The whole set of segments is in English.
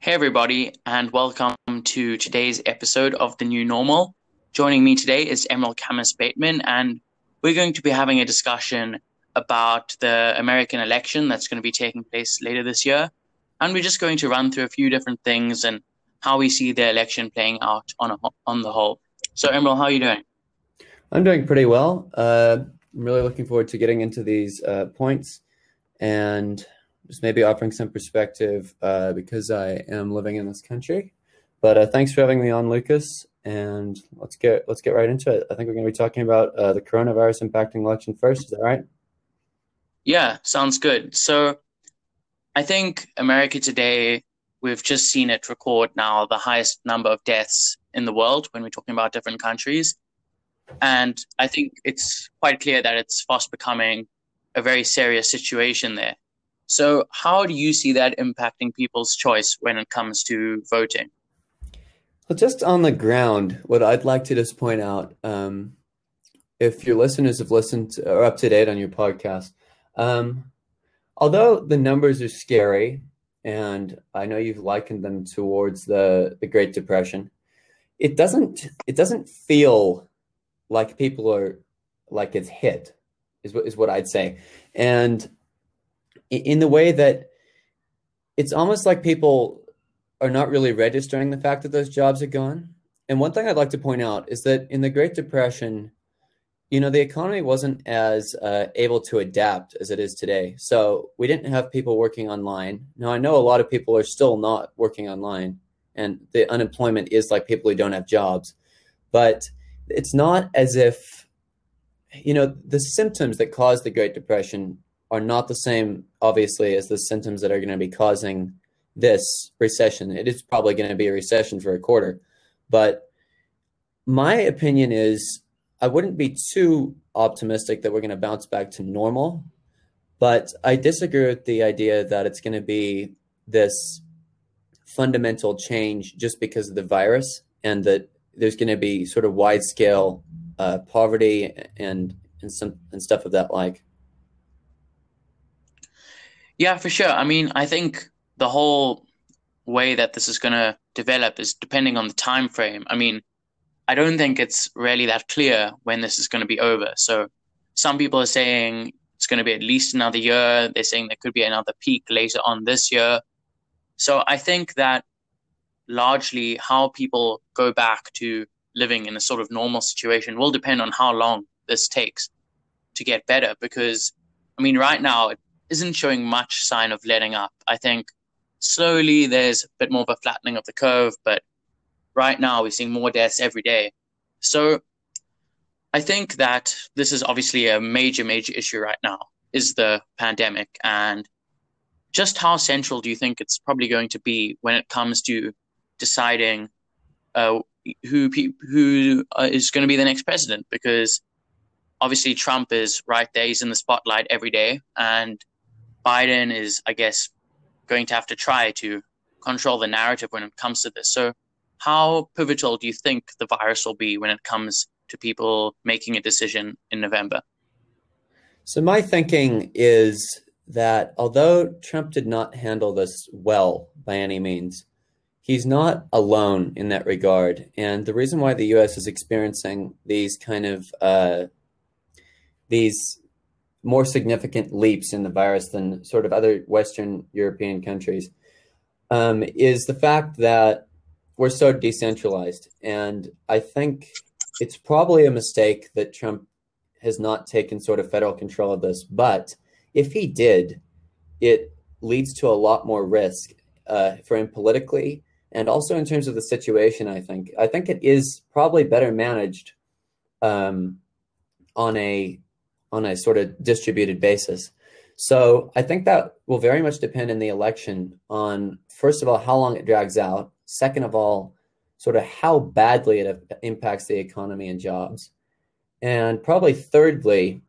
Hey, everybody, and welcome to today's episode of The New Normal. Joining me today is Emeril Camis-Bateman, and we're going to be having a discussion about the American election that's going to be taking place later this year. And we're just going to run through a few different things and how we see the election playing out on, a, on the whole. So, Emeril, how are you doing? I'm doing pretty well. Uh, I'm really looking forward to getting into these uh, points and just maybe offering some perspective uh, because I am living in this country. But uh, thanks for having me on, Lucas. And let's get let's get right into it. I think we're going to be talking about uh, the coronavirus impacting election first. Is that right? Yeah, sounds good. So, I think America today we've just seen it record now the highest number of deaths in the world when we're talking about different countries. And I think it's quite clear that it's fast becoming a very serious situation there. So, how do you see that impacting people's choice when it comes to voting? Well, just on the ground, what I'd like to just point out, um, if your listeners have listened or up to date on your podcast, um, although the numbers are scary, and I know you've likened them towards the the Great Depression, it doesn't it doesn't feel like people are like it's hit is what is what I'd say. And in the way that it's almost like people are not really registering the fact that those jobs are gone. And one thing I'd like to point out is that in the Great Depression, you know, the economy wasn't as uh, able to adapt as it is today. So we didn't have people working online. Now, I know a lot of people are still not working online, and the unemployment is like people who don't have jobs. But it's not as if you know the symptoms that caused the great depression are not the same obviously as the symptoms that are going to be causing this recession it is probably going to be a recession for a quarter but my opinion is i wouldn't be too optimistic that we're going to bounce back to normal but i disagree with the idea that it's going to be this fundamental change just because of the virus and that there's going to be sort of wide scale uh, poverty and and some and stuff of that like. Yeah, for sure. I mean, I think the whole way that this is going to develop is depending on the time frame. I mean, I don't think it's really that clear when this is going to be over. So some people are saying it's going to be at least another year. They're saying there could be another peak later on this year. So I think that largely how people go back to living in a sort of normal situation will depend on how long this takes to get better. Because, I mean, right now it isn't showing much sign of letting up. I think slowly there's a bit more of a flattening of the curve, but right now we're seeing more deaths every day. So I think that this is obviously a major, major issue right now is the pandemic and just how central do you think it's probably going to be when it comes to deciding uh, who who uh, is going to be the next president because obviously Trump is right there he's in the spotlight every day and Biden is I guess going to have to try to control the narrative when it comes to this so how pivotal do you think the virus will be when it comes to people making a decision in November so my thinking is that although Trump did not handle this well by any means he's not alone in that regard. And the reason why the U.S. is experiencing these kind of uh, these more significant leaps in the virus than sort of other Western European countries um, is the fact that we're so decentralized. And I think it's probably a mistake that Trump has not taken sort of federal control of this. But if he did, it leads to a lot more risk uh, for him politically and also in terms of the situation i think i think it is probably better managed um, on a on a sort of distributed basis. So i think that will very much depend in the election on first of all how long it drags out. Second of all sort of how badly it impacts the economy and jobs. And probably thirdly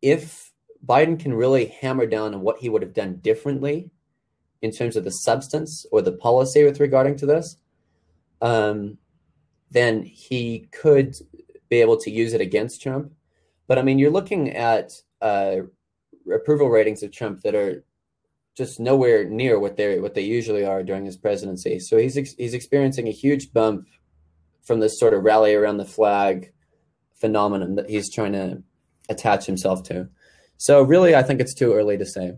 if biden can really hammer down on what he would have done differently in terms of the substance or the policy with regarding to this, um, then he could be able to use it against Trump. But I mean, you're looking at uh, approval ratings of Trump that are just nowhere near what they what they usually are during his presidency. So he's he's experiencing a huge bump from this sort of rally around the flag phenomenon that he's trying to attach himself to. So really, I think it's too early to say.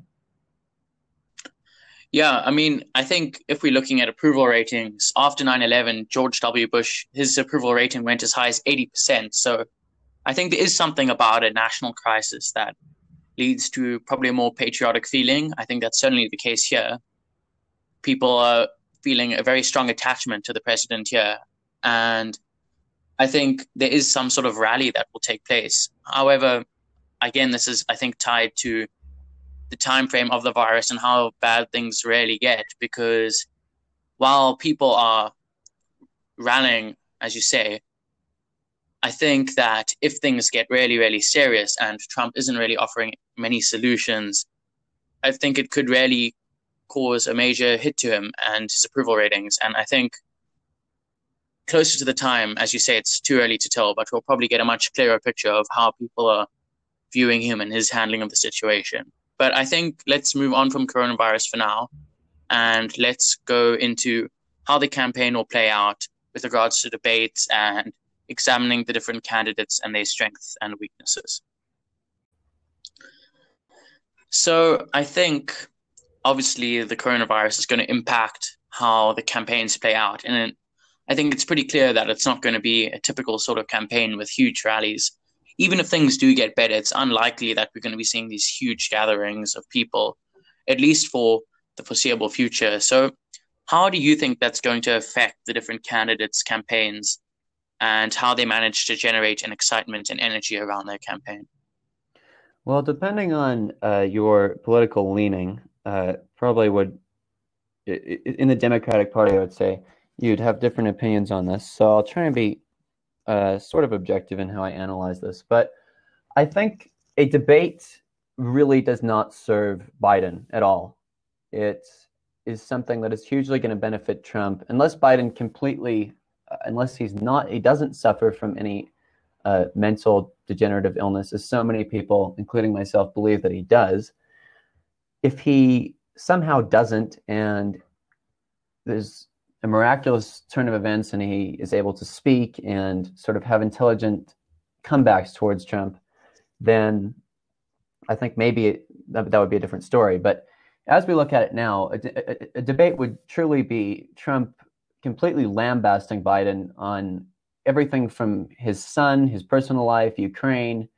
Yeah, I mean, I think if we're looking at approval ratings after 9/11, George W. Bush his approval rating went as high as 80%. So I think there is something about a national crisis that leads to probably a more patriotic feeling. I think that's certainly the case here. People are feeling a very strong attachment to the president here, and I think there is some sort of rally that will take place. However, again, this is I think tied to the time frame of the virus and how bad things really get because while people are rallying as you say i think that if things get really really serious and trump isn't really offering many solutions i think it could really cause a major hit to him and his approval ratings. And i think closer to the time as you say it's too early to tell but we'll probably get a much clearer picture of how people are viewing him and his handling of the situation. But I think let's move on from coronavirus for now and let's go into how the campaign will play out with regards to debates and examining the different candidates and their strengths and weaknesses. So I think obviously the coronavirus is going to impact how the campaigns play out. And I think it's pretty clear that it's not going to be a typical sort of campaign with huge rallies even if things do get better, it's unlikely that we're going to be seeing these huge gatherings of people, at least for the foreseeable future. So, how do you think that's going to affect the different candidates' campaigns and how they manage to generate an excitement and energy around their campaign? Well, depending on uh, your political leaning, uh, probably would in the Democratic Party, I would say you'd have different opinions on this. So I'll try and be uh, sort of objective in how I analyze this, but I think a debate really does not serve Biden at all. It is something that is hugely going to benefit Trump unless Biden completely, unless he's not, he doesn't suffer from any uh, mental degenerative illness, as so many people, including myself, believe that he does. If he somehow doesn't, and there's a miraculous turn of events and he is able to speak and sort of have intelligent comebacks towards Trump, then I think maybe it, that, that would be a different story. But as we look at it now, a, a, a debate would truly be Trump completely lambasting Biden on everything from his son, his personal life, Ukraine.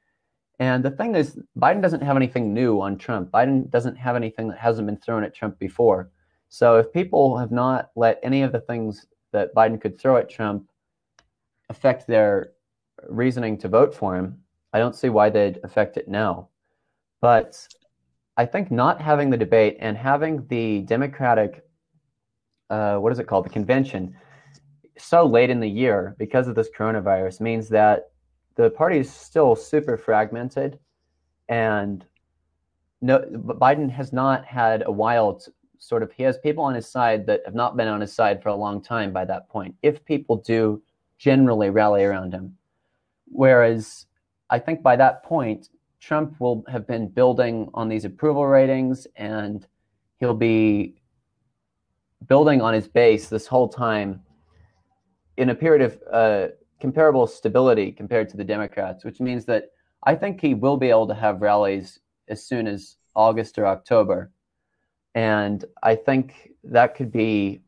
And the thing is, Biden doesn't have anything new on Trump. Biden doesn't have anything that hasn't been thrown at Trump before. So if people have not let any of the things that Biden could throw at Trump affect their reasoning to vote for him, I don't see why they'd affect it now. But I think not having the debate and having the Democratic, uh, what is it called, the convention, so late in the year because of this coronavirus means that the party is still super fragmented and no Biden has not had a while sort of he has people on his side that have not been on his side for a long time by that point if people do generally rally around him. Whereas i think by that point trump will have been building on these approval ratings and he'll be building on his base this whole time in a period of uh, comparable stability compared to the democrats which means that i think he will be able to have rallies as soon as august or october and I think that could be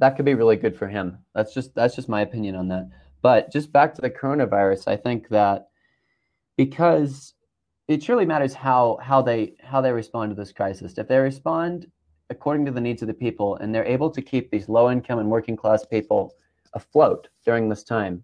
that could be really good for him. That's just that's just my opinion on that. But just back to the coronavirus, I think that because it truly matters how how they how they respond to this crisis. If they respond according to the needs of the people and they're able to keep these low income and working class people afloat during this time,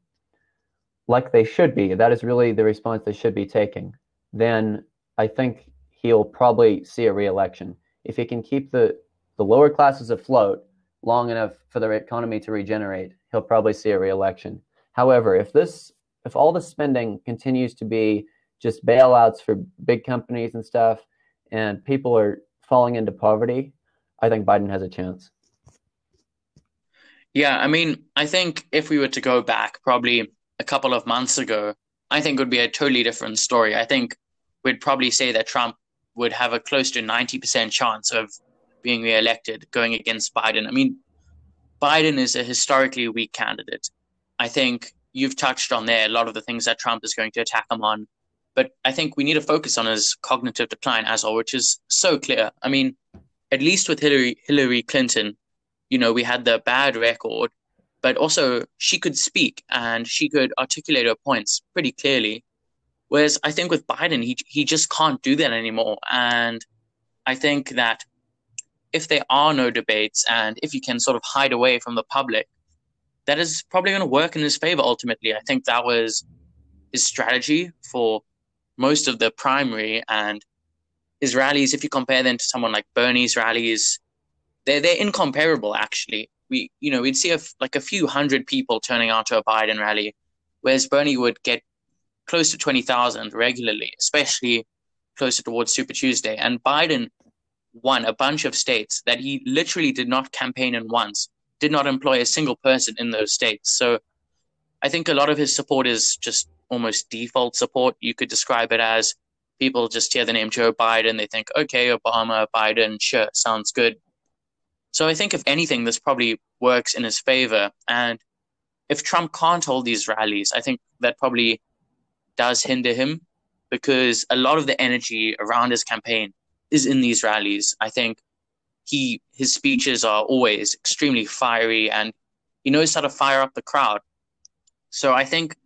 like they should be, that is really the response they should be taking, then I think he'll probably see a reelection. If he can keep the, the lower classes afloat long enough for the economy to regenerate, he'll probably see a reelection. However, if this if all the spending continues to be just bailouts for big companies and stuff, and people are falling into poverty, I think Biden has a chance. Yeah, I mean, I think if we were to go back probably a couple of months ago, I think it would be a totally different story. I think we'd probably say that Trump would have a close to 90% chance of being reelected going against Biden. I mean, Biden is a historically weak candidate. I think you've touched on there a lot of the things that Trump is going to attack him on. But I think we need to focus on his cognitive decline as well, which is so clear. I mean, at least with Hillary Hillary Clinton, you know, we had the bad record, but also she could speak and she could articulate her points pretty clearly. Whereas I think with Biden, he he just can't do that anymore. And I think that if there are no debates and if you can sort of hide away from the public, that is probably going to work in his favor ultimately. I think that was his strategy for most of the primary and his rallies. If you compare them to someone like Bernie's rallies, they're they're incomparable. Actually, we you know we'd see a, like a few hundred people turning out to a Biden rally, whereas Bernie would get close to twenty thousand regularly, especially closer towards Super Tuesday. And Biden won a bunch of states that he literally did not campaign in once, did not employ a single person in those states. So I think a lot of his support is just almost default support. You could describe it as people just hear the name Joe Biden, they think, okay, Obama, Biden, sure, sounds good. So I think if anything, this probably works in his favor. And if Trump can't hold these rallies, I think that probably does hinder him because a lot of the energy around his campaign is in these rallies. I think he his speeches are always extremely fiery and he knows how to fire up the crowd. So I think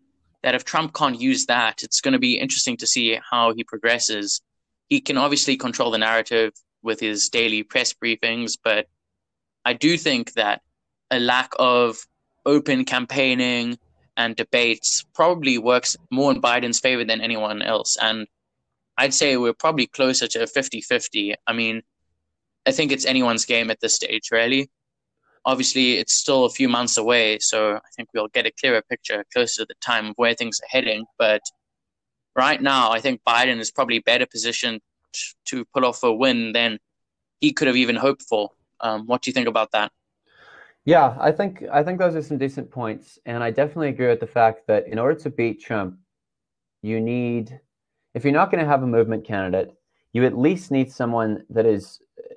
that if Trump can't use that, it's going to be interesting to see how he progresses. He can obviously control the narrative with his daily press briefings, but I do think that a lack of open campaigning and debates probably works more in Biden's favor than anyone else. And I'd say we're probably closer to 50 50. I mean, I think it's anyone's game at this stage, really obviously it's still a few months away, so I think we'll get a clearer picture closer to the time of where things are heading. But right now, I think Biden is probably better positioned to pull off a win than he could have even hoped for. Um, what do you think about that? Yeah, I think I think those are some decent points, and I definitely agree with the fact that in order to beat Trump, you need if you're not going to have a movement candidate, you at least need someone that is uh,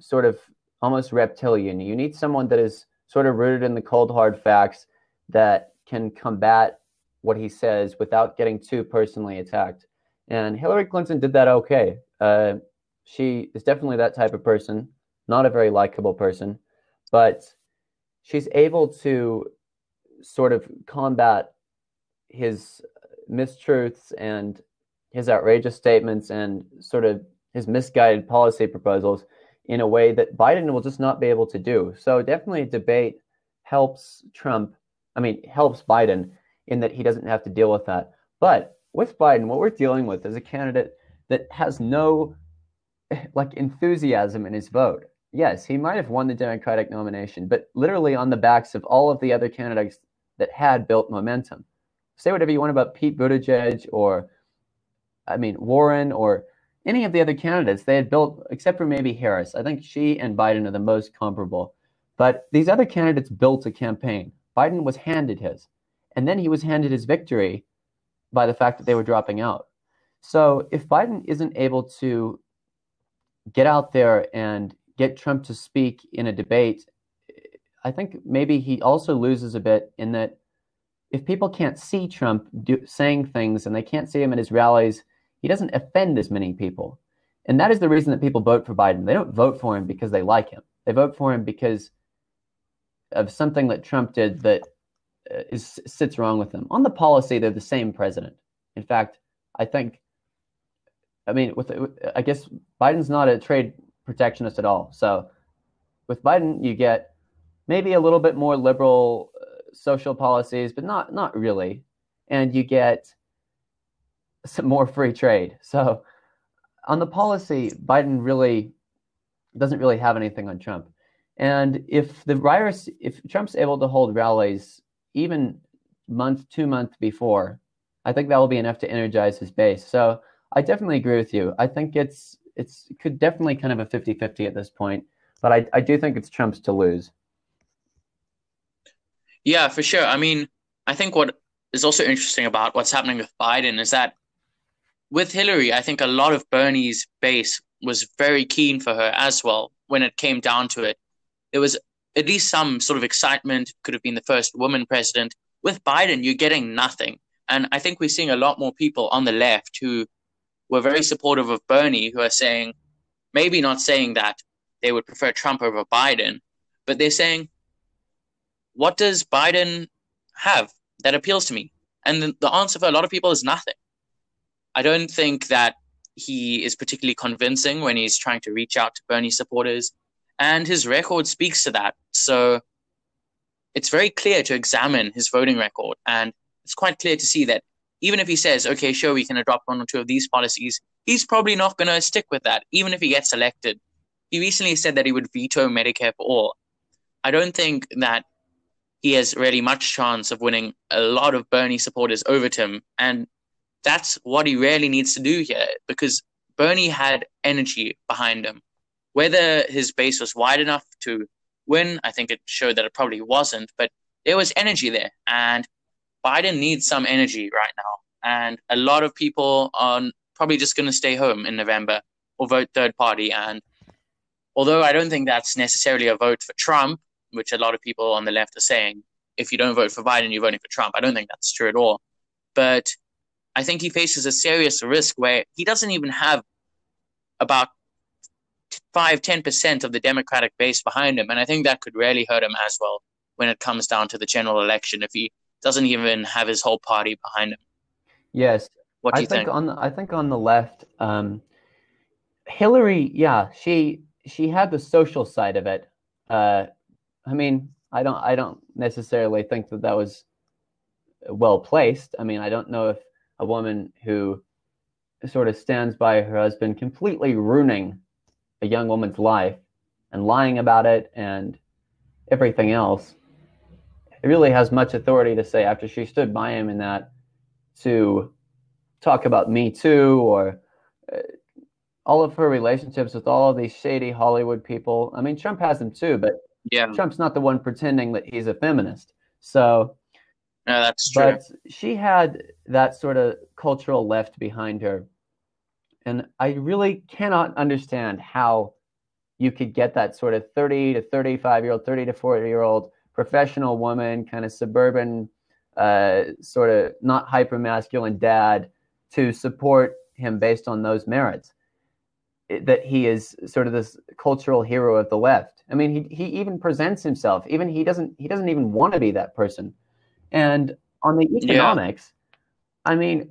sort of almost reptilian. You need someone that is sort of rooted in the cold hard facts that can combat what he says without getting too personally attacked. And Hillary Clinton did that okay. Uh, she is definitely that type of person, not a very likable person, but she's able to sort of combat his mistruths and his outrageous statements and sort of his misguided policy proposals in a way that Biden will just not be able to do. So definitely a debate helps Trump, I mean, helps Biden in that he doesn't have to deal with that. But with Biden, what we're dealing with is a candidate that has no like enthusiasm in his vote. Yes, he might have won the Democratic nomination, but literally on the backs of all of the other candidates that had built momentum. Say whatever you want about Pete Buttigieg or, I mean, Warren or any of the other candidates they had built, except for maybe Harris. I think she and Biden are the most comparable. But these other candidates built a campaign. Biden was handed his. And then he was handed his victory by the fact that they were dropping out. So if Biden isn't able to get out there and get Trump to speak in a debate, I think maybe he also loses a bit in that if people can't see Trump do, saying things and they can't see him at his rallies, he doesn't offend as many people. And that is the reason that people vote for Biden. They don't vote for him because they like him. They vote for him because of something that Trump did that uh, sits wrong with them. On the policy, they're the same president. In fact, I think, I mean, with, I guess Biden's not a trade protectionist at all. So with Biden, you get maybe a little bit more liberal uh, social policies, but not not really. And you get some more free trade. So on the policy, Biden really doesn't really have anything on Trump. And if the virus, if Trump's able to hold rallies even month, two months before, I think that will be enough to energize his base. So I definitely agree with you. I think it's it's it could definitely kind of a 50-50 at this point, but I, I do think it's Trump's to lose. Yeah, for sure. I mean, I think what is also interesting about what's happening with Biden is that with Hillary, I think a lot of Bernie's base was very keen for her as well when it came down to it. There was at least some sort of excitement, could have been the first woman president. With Biden, you're getting nothing. And I think we're seeing a lot more people on the left who were very supportive of Bernie who are saying, maybe not saying that they would prefer Trump over Biden, but they're saying, what does Biden have that appeals to me? And the, the answer for a lot of people is nothing. I don't think that he is particularly convincing when he's trying to reach out to Bernie supporters, and his record speaks to that. So it's very clear to examine his voting record, and it's quite clear to see that even if he says, okay, sure, we can adopt one or two of these policies, he's probably not going to stick with that, even if he gets elected. He recently said that he would veto Medicare for all. I don't think that he has really much chance of winning a lot of Bernie supporters over to him. And that's what he really needs to do here because Bernie had energy behind him. Whether his base was wide enough to win, I think it showed that it probably wasn't, but there was energy there. And Biden needs some energy right now. And a lot of people are probably just going to stay home in November or vote third party. And although I don't think that's necessarily a vote for Trump, which a lot of people on the left are saying, if you don't vote for Biden, you're voting for Trump. I don't think that's true at all. But I think he faces a serious risk where he doesn't even have about five, ten percent of the Democratic base behind him, and I think that could really hurt him as well when it comes down to the general election if he doesn't even have his whole party behind him. Yes, what do I you think, think? on the, I think on the left, um, Hillary, yeah, she she had the social side of it. Uh, I mean, I don't I don't necessarily think that that was well placed. I mean, I don't know if a woman who sort of stands by her husband, completely ruining a young woman's life and lying about it and everything else. It really has much authority to say after she stood by him in that to talk about Me Too or uh, all of her relationships with all of these shady Hollywood people. I mean, Trump has them too, but yeah. Trump's not the one pretending that he's a feminist. So no, that's true. But she had that sort of cultural left behind her. And I really cannot understand how you could get that sort of 30 to 35 year old, 30 to 40 year old professional woman, kind of suburban, uh, sort of not hyper masculine dad to support him based on those merits. that he is sort of this cultural hero of the left. I mean, he, he even presents himself, even he doesn't he doesn't even want to be that person and on the economics, yeah. I mean,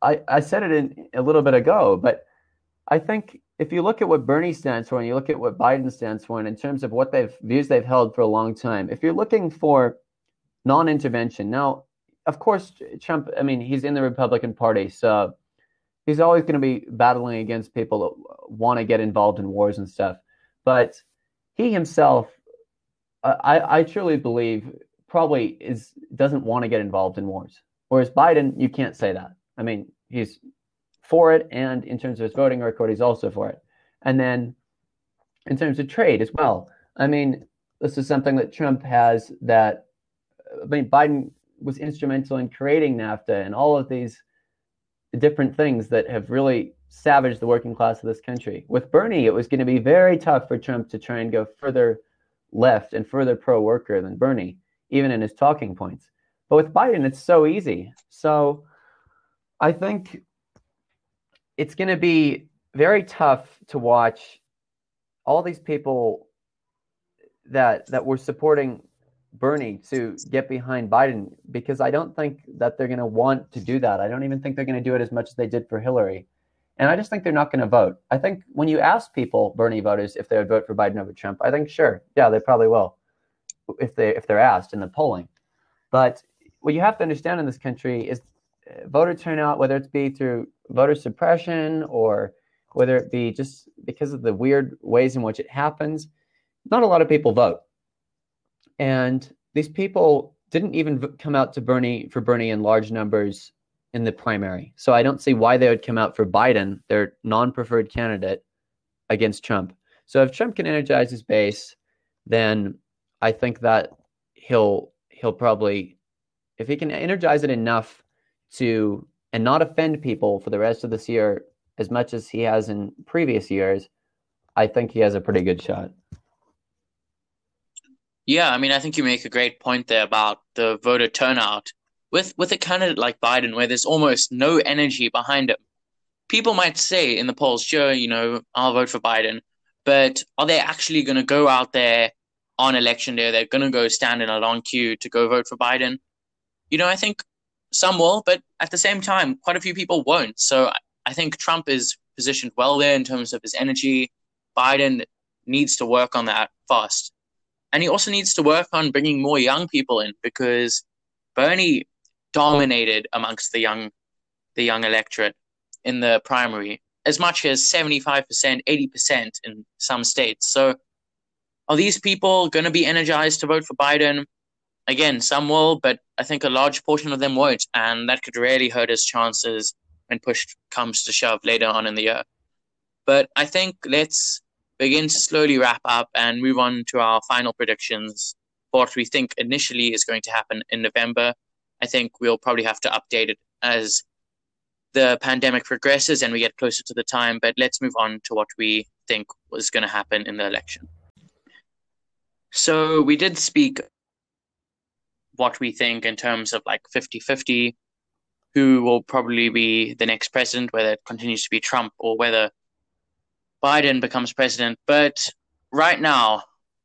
I, I said it in, a little bit ago, but I think if you look at what Bernie stands for and you look at what Biden stands for, and in terms of what they've views they've held for a long time, if you're looking for non-intervention, now, of course, Trump. I mean, he's in the Republican Party, so he's always going to be battling against people that want to get involved in wars and stuff. But he himself, I, I truly believe, probably is doesn't want to get involved in wars. Whereas Biden, you can't say that. I mean, he's for it, and in terms of his voting record, he's also for it. And then in terms of trade as well, I mean, this is something that Trump has that I mean, Biden was instrumental in creating NAFTA and all of these different things that have really savaged the working class of this country. With Bernie, it was going to be very tough for Trump to try and go further left and further pro worker than Bernie even in his talking points. But with Biden, it's so easy. So I think it's going to be very tough to watch all these people that that were supporting Bernie to get behind Biden because I don't think that they're going to want to do that. I don't even think they're going to do it as much as they did for Hillary. And I just think they're not going to vote. I think when you ask people, Bernie voters, if they would vote for Biden over Trump, I think sure, yeah, they probably will if they if they're asked in the polling. But what you have to understand in this country is uh, voter turnout, whether it be through voter suppression or whether it be just because of the weird ways in which it happens, not a lot of people vote. And these people didn't even come out to Bernie for Bernie in large numbers in the primary. So I don't see why they would come out for Biden, their non-preferred candidate, against Trump. So if Trump can energize his base, then I think that he'll he'll probably if he can energize it enough to and not offend people for the rest of this year as much as he has in previous years, I think he has a pretty good shot. Yeah, I mean, I think you make a great point there about the voter turnout. With with a candidate like Biden, where there's almost no energy behind him, people might say in the polls, sure, you know, I'll vote for Biden, but are they actually going to go out there on election day? They're going to go stand in a long queue to go vote for Biden. You know, I think some will, but at the same time, quite a few people won't. So I think Trump is positioned well there in terms of his energy. Biden needs to work on that fast. And he also needs to work on bringing more young people in because Bernie dominated amongst the young the young electorate in the primary as much as 75%, 80% in some states. So are these people going to be energized to vote for Biden? Again, some will, but I think a large portion of them won't, and that could really hurt his chances when push comes to shove later on in the year. But I think let's begin to slowly wrap up and move on to our final predictions for what we think initially is going to happen in November. I think we'll probably have to update it as the pandemic progresses and we get closer to the time. But let's move on to what we think was going to happen in the election. So we did speak what we think in terms of like 50 50, who will probably be the next president, whether it continues to be Trump or whether Biden becomes president. But right now,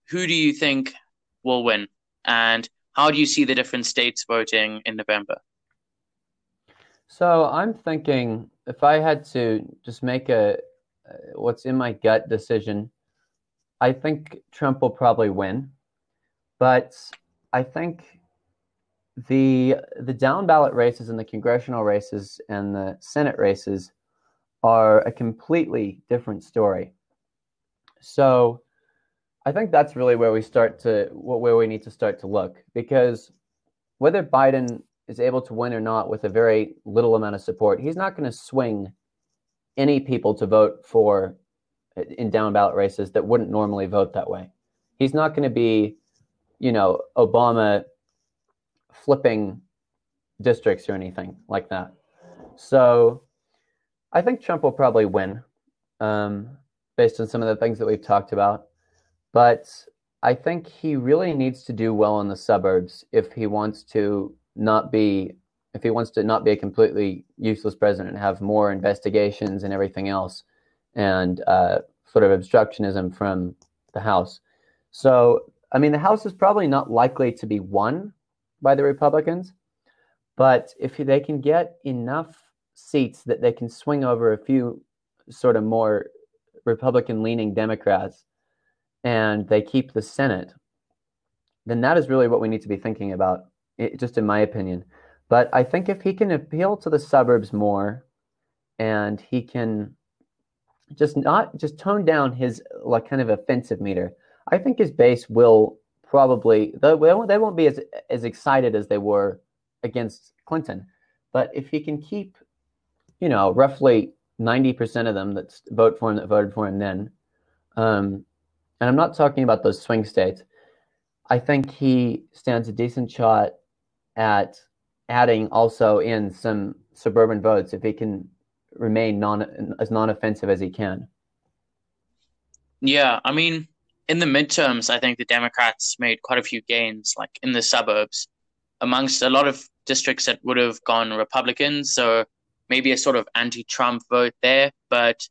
who do you think will win? And how do you see the different states voting in November? So I'm thinking if I had to just make a what's in my gut decision, I think Trump will probably win. But I think the the down ballot races and the congressional races and the Senate races are a completely different story. So I think that's really where we start to where we need to start to look because whether Biden is able to win or not with a very little amount of support, he's not going to swing any people to vote for in down ballot races that wouldn't normally vote that way. He's not going to be, you know, Obama flipping districts or anything like that. So I think Trump will probably win um, based on some of the things that we've talked about. But I think he really needs to do well in the suburbs if he wants to not be if he wants to not be a completely useless president and have more investigations and everything else and uh, sort of obstructionism from the House. So, I mean, the House is probably not likely to be won by the Republicans, but if they can get enough seats that they can swing over a few sort of more Republican leaning Democrats and they keep the Senate, then that is really what we need to be thinking about, just in my opinion. But I think if he can appeal to the suburbs more and he can just not just tone down his like kind of offensive meter, I think his base will probably they won't, they won't be as as excited as they were against Clinton. But if he can keep you know, roughly 90% of them that vote for him that voted for him then. Um, and I'm not talking about those swing states. I think he stands a decent shot at adding also in some suburban votes if he can remain non as non-offensive as he can. Yeah, I mean, in the midterms, I think the Democrats made quite a few gains, like in the suburbs, amongst a lot of districts that would have gone Republican. So maybe a sort of anti-Trump vote there, but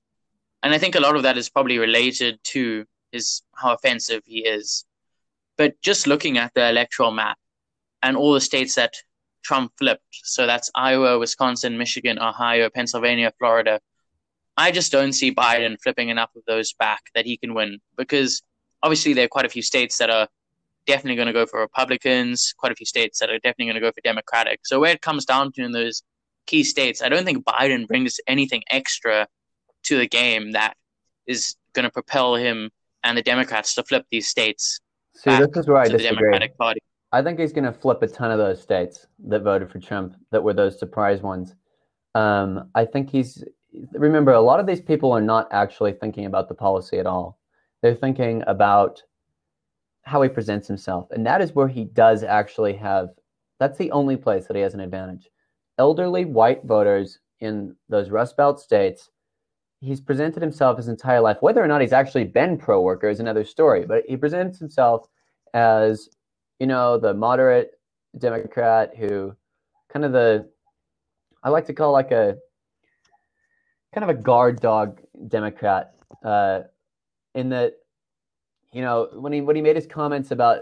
and I think a lot of that is probably related to his how offensive he is. But just looking at the electoral map and all the states that Trump flipped, so that's Iowa, Wisconsin, Michigan, Ohio, Pennsylvania, Florida. I just don't see Biden flipping enough of those back that he can win because obviously there are quite a few states that are definitely going to go for Republicans, quite a few states that are definitely going to go for Democratic. So where it comes down to in those key states, I don't think Biden brings anything extra to the game that is going to propel him and the Democrats to flip these states. See, this is where I disagree. I think he's going to flip a ton of those states that voted for Trump that were those surprise ones. Um, I think he's. Remember, a lot of these people are not actually thinking about the policy at all. They're thinking about how he presents himself, and that is where he does actually have. That's the only place that he has an advantage elderly white voters in those Rust Belt states. He's presented himself his entire life. Whether or not he's actually been pro worker is another story, but he presents himself as, you know, the moderate Democrat who kind of the, I like to call like a, kind of a guard dog Democrat, uh, in that, you know, when he when he made his comments about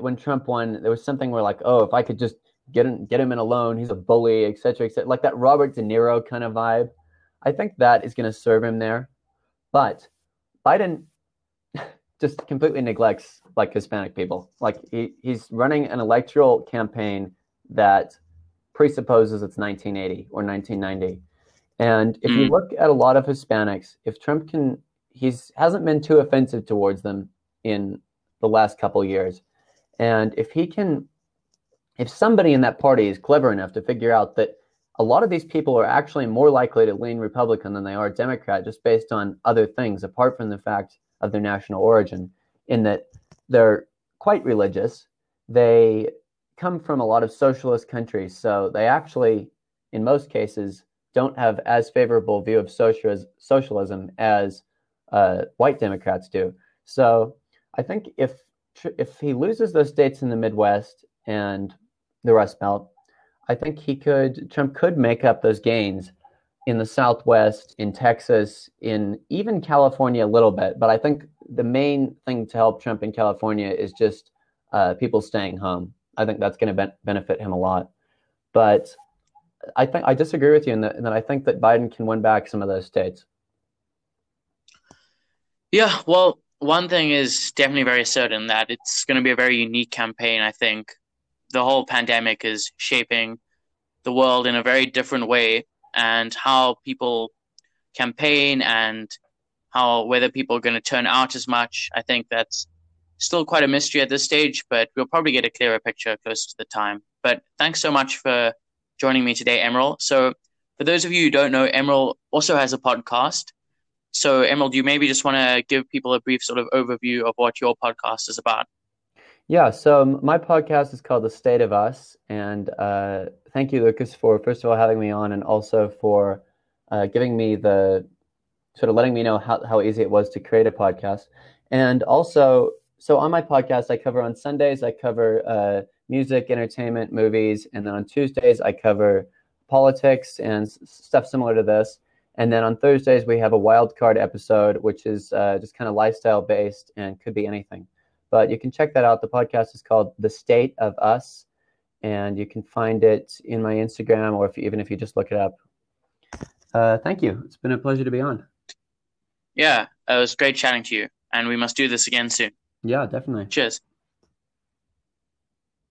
when Trump won, there was something where like, oh, if I could just get him get him in alone, he's a bully, etc., etc. Like that Robert De Niro kind of vibe. I think that is going to serve him there. But Biden just completely neglects like Hispanic people. Like he, he's running an electoral campaign that presupposes it's 1980 or 1990. And if you hmm. look at a lot of Hispanics, if Trump can, he's hasn't been too offensive towards them in the last couple years. And if he can, if somebody in that party is clever enough to figure out that a lot of these people are actually more likely to lean Republican than they are Democrat, just based on other things apart from the fact of their national origin, in that they're quite religious. They come from a lot of socialist countries, so they actually, in most cases, don't have as favorable view of socialism as uh, white Democrats do. So I think if if he loses those states in the Midwest and the Rust Belt, I think he could Trump could make up those gains in the Southwest, in Texas, in even California a little bit. But I think the main thing to help Trump in California is just uh, people staying home. I think that's going to be- benefit him a lot. But I think I disagree with you in in that I think that Biden can win back some of those states. Yeah, well, one thing is definitely very certain that it's going to be a very unique campaign. I think the whole pandemic is shaping the world in a very different way, and how people campaign and how whether people are going to turn out as much. I think that's still quite a mystery at this stage, but we'll probably get a clearer picture close to the time. But thanks so much for joining me today, Emeril. So, for those of you who don't know, Emeril also has a podcast. So, Emeril, you maybe just want to give people a brief sort of overview of what your podcast is about. Yeah, so my podcast is called The State of Us. And uh, thank you, Lucas, for first of all having me on and also for uh, giving me the sort of letting me know how, how easy it was to create a podcast. And also, so on my podcast, I cover on Sundays, I cover uh, music, entertainment, movies. And then on Tuesdays, I cover politics and stuff similar to this. And then on Thursdays, we have a wild card episode, which is uh, just kind of lifestyle based and could be anything. But you can check that out. The podcast is called The State of Us, and you can find it in my Instagram or if, even if you just look it up. Uh, thank you. It's been a pleasure to be on. Yeah, it was great chatting to you, and we must do this again soon. Yeah, definitely. Cheers.